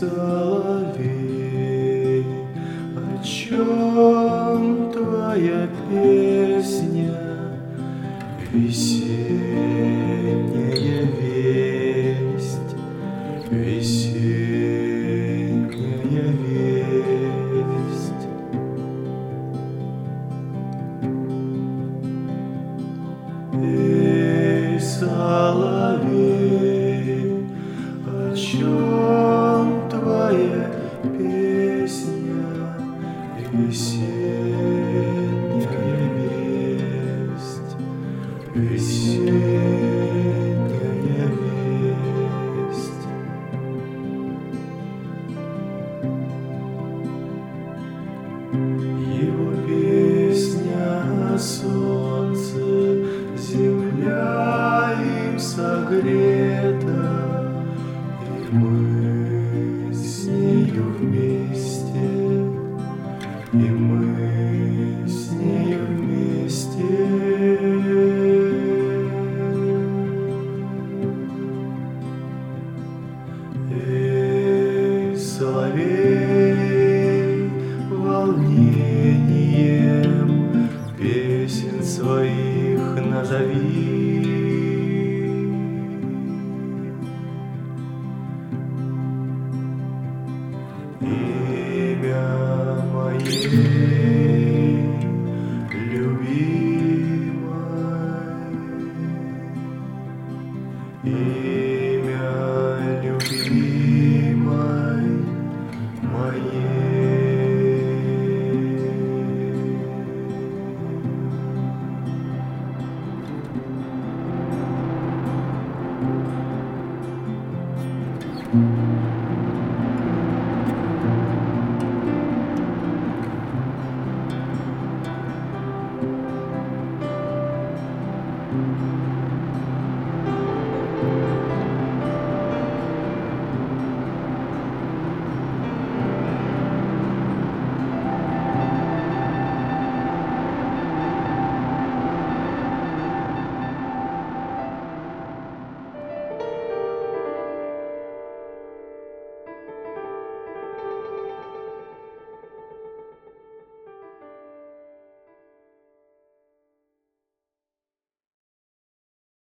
соловей, о чем твоя песня? Весенняя весть, весенняя весть. Эй, соловей, о чем твоя песня весенняя весть, весенняя весть? Его песня о солнце, земля им согрета, волнением песен своих назови. Имя мое